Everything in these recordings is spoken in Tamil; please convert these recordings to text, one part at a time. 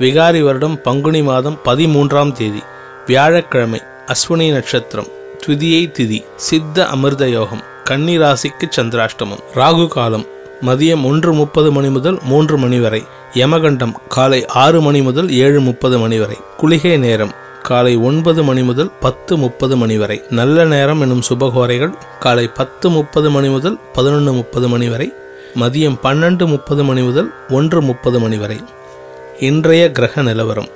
விகாரி வருடம் பங்குனி மாதம் பதிமூன்றாம் தேதி வியாழக்கிழமை அஸ்வினி நட்சத்திரம் துதியை திதி சித்த அமிர்த யோகம் கன்னி ராசிக்கு சந்திராஷ்டமம். ராகு காலம் மதியம் ஒன்று முப்பது மணி முதல் மூன்று மணி வரை யமகண்டம் காலை ஆறு மணி முதல் ஏழு முப்பது மணி வரை குளிகை நேரம் காலை ஒன்பது மணி முதல் பத்து முப்பது மணி வரை நல்ல நேரம் எனும் சுபகோரைகள் காலை பத்து முப்பது மணி முதல் பதினொன்று முப்பது மணி வரை மதியம் பன்னெண்டு முப்பது மணி முதல் ஒன்று முப்பது மணி வரை. இன்றைய கிரக நிலவரம்.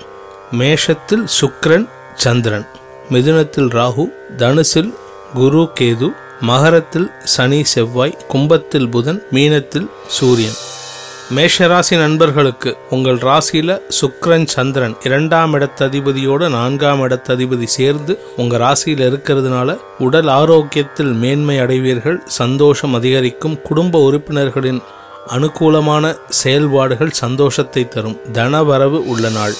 மேஷத்தில் சுக்ரன் சந்திரன். மிதுனத்தில் ராகு தனுசில் குரு கேது. மகரத்தில் சனி செவ்வாய். கும்பத்தில் புதன் மீனத்தில் சூரியன். மேஷராசி நண்பர்களுக்கு உங்கள் ராசியில சுக்ரன் சந்திரன் இரண்டாம் இடத்ததிபதியோட நான்காம் இடத்ததிபதி சேர்ந்து உங்க ராசியில இருக்கிறதுனால உடல் ஆரோக்கியத்தில் மேன்மை அடைவீர்கள். சந்தோஷம் அதிகரிக்கும் குடும்ப உறுப்பினர்களின் அனுகூலமான செயல்பாடுகள் சந்தோஷத்தை தரும். தனவரவு உள்ள நாள்.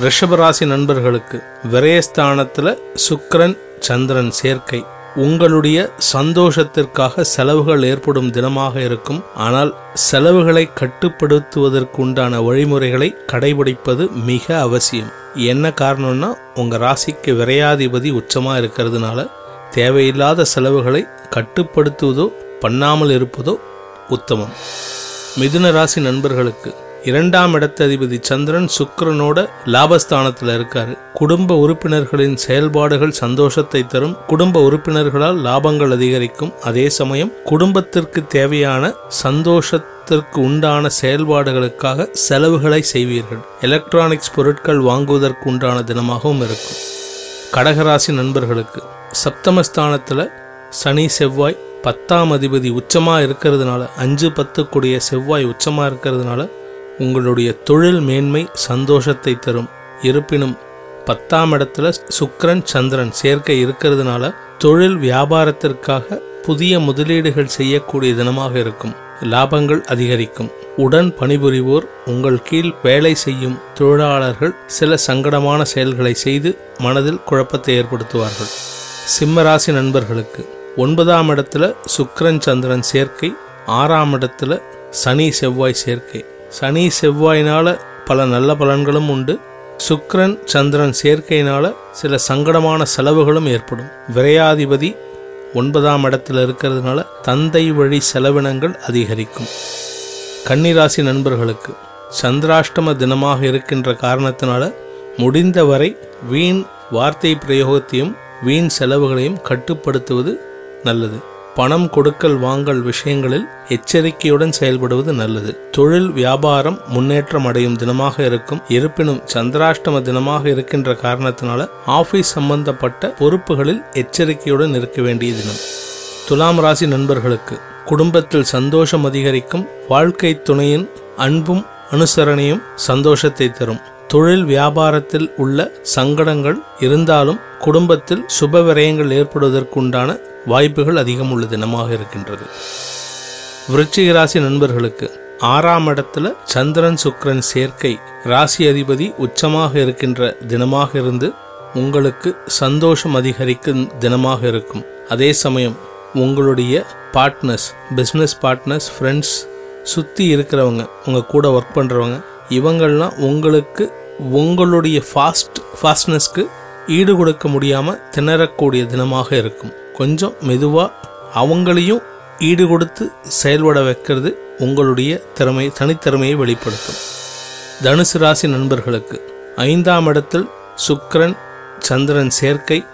ரிஷபராசி நண்பர்களுக்கு விரயஸ்தானத்தில் சுக்ரன் சந்திரன் சேர்க்கை. உங்களுடைய சந்தோஷத்திற்காக செலவுகள் ஏற்படும் தினமாக இருக்கும். ஆனால் செலவுகளை கட்டுப்படுத்துவதற்குண்டான வழிமுறைகளை கடைபிடிப்பது மிக அவசியம். என்ன காரணம்னா உங்க ராசிக்கு விரையாதிபதி உச்சமா இருக்கிறதுனால தேவையில்லாத செலவுகளை கட்டுப்படுத்துவதோ பண்ணாமல் இருப்பதோ உத்தமம். மிதுன ராசி நண்பர்களுக்கு இரண்டாம் இடத்ததிபதி சந்திரன் சுக்கரனோட லாபஸ்தானத்தில் இருக்காரு. குடும்ப உறுப்பினர்களின் செயல்பாடுகள் சந்தோஷத்தை தரும். குடும்ப உறுப்பினர்களால் லாபங்கள் அதிகரிக்கும். அதே சமயம் குடும்பத்திற்கு தேவையான சந்தோஷத்திற்கு உண்டான செயல்பாடுகளுக்காக செலவுகளை செய்வீர்கள். எலக்ட்ரானிக்ஸ் பொருட்கள் வாங்குவதற்கு உண்டான தினமாகவும் இருக்கும். கடகராசி நண்பர்களுக்கு சப்தமஸ்தானத்தில் சனி செவ்வாய் பத்தாம் அதிபதி உச்சமாக இருக்கிறதுனால அஞ்சு பத்துக்குடைய செவ்வாய் உச்சமாக இருக்கிறதுனால உங்களுடைய தொழில் மேன்மை சந்தோஷத்தை தரும். இருப்பினும் பத்தாம் இடத்துல சுக்ரன் சந்திரன் சேர்க்கை இருக்கிறதுனால தொழில் வியாபாரத்திற்காக புதிய முதலீடுகள் செய்யக்கூடிய தினமாக இருக்கும். லாபங்கள் அதிகரிக்கும். உடன் பணிபுரிவோர் உங்கள் கீழ் வேலை செய்யும் தொழிலாளர்கள் சில சங்கடமான செயல்களை செய்து மனதில் குழப்பத்தை ஏற்படுத்துவார்கள். சிம்மராசி நண்பர்களுக்கு ஒன்பதாம் இடத்துல சுக்கரன் சந்திரன் சேர்க்கை ஆறாம் இடத்துல சனி செவ்வாய் சேர்க்கை. சனி செவ்வாயினால் பல நல்ல பலன்களும் உண்டு. சுக்கரன் சந்திரன் சேர்க்கையினால சில சங்கடமான செலவுகளும் ஏற்படும். விரையாதிபதி ஒன்பதாம் இடத்துல இருக்கிறதுனால தந்தை வழி செலவினங்கள் அதிகரிக்கும். கன்னிராசி நண்பர்களுக்கு சந்திராஷ்டம தினமாக இருக்கின்ற காரணத்தினால முடிந்தவரை வீண் வார்த்தை பிரயோகத்தையும் வீண் செலவுகளையும் கட்டுப்படுத்துவது நல்லது. பணம் கொடுக்கல் வாங்கல் விஷயங்களில் எச்சரிக்கையுடன் செயல்படுவது நல்லது. தொழில் வியாபாரம் முன்னேற்றம் அடையும் தினமாக இருக்கும். இருப்பினும் சந்திராஷ்டம தினமாக இருக்கின்ற காரணத்தினால ஆபீஸ் சம்பந்தப்பட்ட பொறுப்புகளில் எச்சரிக்கையுடன் இருக்க வேண்டிய தினம். துலாம் ராசி நண்பர்களுக்கு குடும்பத்தில் சந்தோஷம் அதிகரிக்கும் வாழ்க்கை துணையின் அன்பும் அனுசரணையும் சந்தோஷத்தை தரும். தொழில் வியாபாரத்தில் உள்ள சங்கடங்கள் இருந்தாலும் குடும்பத்தில் சுப விரயங்கள் ஏற்படுவதற்குண்டான வாய்ப்புகள் அதிகம் உள்ள தினமாக இருக்கின்றது. விருச்சிக ராசி நண்பர்களுக்கு ஆறாம் இடத்துல சந்திரன் சுக்ரன் சேர்க்கை ராசி அதிபதி உச்சமாக இருக்கின்ற தினமாக இருந்து உங்களுக்கு சந்தோஷம் அதிகரிக்கும் தினமாக இருக்கும். அதே சமயம் உங்களுடைய பார்ட்னர்ஸ் பிஸ்னஸ் பார்ட்னர்ஸ் ஃப்ரெண்ட்ஸ் சுற்றி இருக்கிறவங்க உங்கள் கூட ஒர்க் பண்ணுறவங்க இவங்கள்லாம் உங்களுக்கு உங்களுடைய ஃபாஸ்ட் ஃபாஸ்ட்னஸ்க்கு ஈடு கொடுக்க முடியாமல் திணறக்கூடிய தினமாக இருக்கும். கொஞ்சம் மெதுவாக அவங்களையும் ஈடு கொடுத்து செயல்பட வைக்கிறது உங்களுடைய திறமை தனித்திறமையை வெளிப்படுத்தும். தனுசு ராசி நண்பர்களுக்கு ஐந்தாம் இடத்தில் சுக்கரன் சந்திரன் சேர்க்கை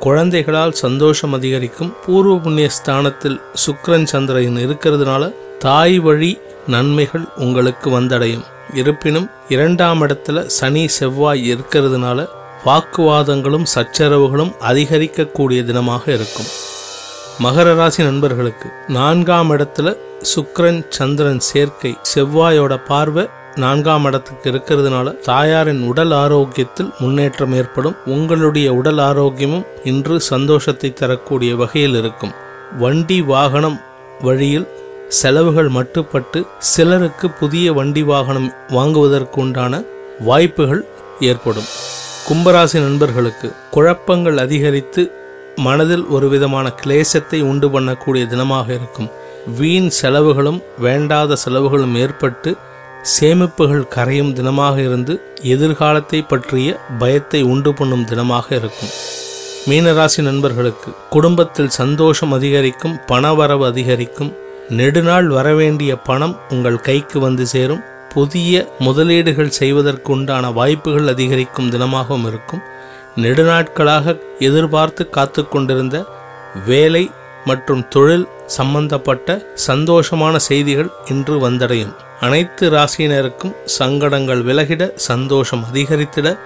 குழந்தைகளால் சந்தோஷம் அதிகரிக்கும். பூர்வ புண்ணிய ஸ்தானத்தில் சுக்கரன் சந்திரன் இருக்கிறதுனால தாய் வழி நன்மைகள் உங்களுக்கு வந்தடையும். இருப்பினும் இரண்டாம் இடத்துல சனி செவ்வாய் இருக்கிறதுனால வாக்குவாதங்களும் சச்சரவுகளும் அதிகரிக்கக்கூடிய தினமாக இருக்கும். மகர ராசி நண்பர்களுக்கு நான்காம் இடத்துல சுக்ரன் சந்திரன் சேர்க்கை செவ்வாயோட பார்வை நான்காம் இடத்துக்கு இருக்கிறதுனால தாயாரின் உடல் ஆரோக்கியத்தில் முன்னேற்றம் ஏற்படும். உங்களுடைய உடல் ஆரோக்கியமும் இன்று சந்தோஷத்தை தரக்கூடிய வகையில் இருக்கும். வண்டி வாகனம் வழியில் செலவுகள் மட்டுப்பட்டு சிலருக்கு புதிய வண்டி வாகனம் வாங்குவதற்கு உண்டான வாய்ப்புகள் ஏற்படும். கும்பராசி நண்பர்களுக்கு குழப்பங்கள் அதிகரித்து மனதில் ஒரு விதமான கிளேசத்தை உண்டு பண்ணக்கூடிய தினமாக இருக்கும். வீண் செலவுகளும் வேண்டாத செலவுகளும் ஏற்பட்டு சேமிப்புகள் கரையும் தினமாக இருந்து எதிர்காலத்தை பற்றிய பயத்தை உண்டு பண்ணும் தினமாக இருக்கும். மீனராசி நண்பர்களுக்கு குடும்பத்தில் சந்தோஷம் அதிகரிக்கும் பணவரவு அதிகரிக்கும் நெடுநாள் வரவேண்டிய பணம் உங்கள் கைக்கு வந்து சேரும். புதிய முதலீடுகள் செய்வதற்குண்டான வாய்ப்புகள் அதிகரிக்கும் தினமாகவும் இருக்கும். நெடுநாட்களாக எதிர்பார்த்து காத்து கொண்டிருந்த வேலை மற்றும் தொழில் சம்பந்தப்பட்ட சந்தோஷமான செய்திகள் இன்று வந்தடையும். அனைத்து ராசியினருக்கும் சங்கடங்கள் விலகிட சந்தோஷம் அதிகரித்திட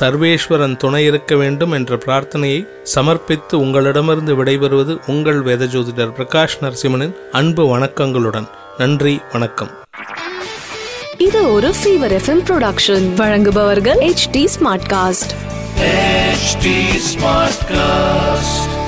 சர்வேஸ்வரன் துணை இருக்க வேண்டும் என்ற பிரார்த்தனையை சமர்ப்பித்து உங்களிடமிருந்து விடைபெறுவது உங்கள் வேதஜோதிடர் பிரகாஷ் நரசிம்மனின் அன்பு வணக்கங்களுடன். நன்றி வணக்கம். இது ஒரு ஃபீவர் எஃப்எம் ப்ரொடக்ஷன் வழங்குபவர்கள் H T Smartcast HT Smartcast.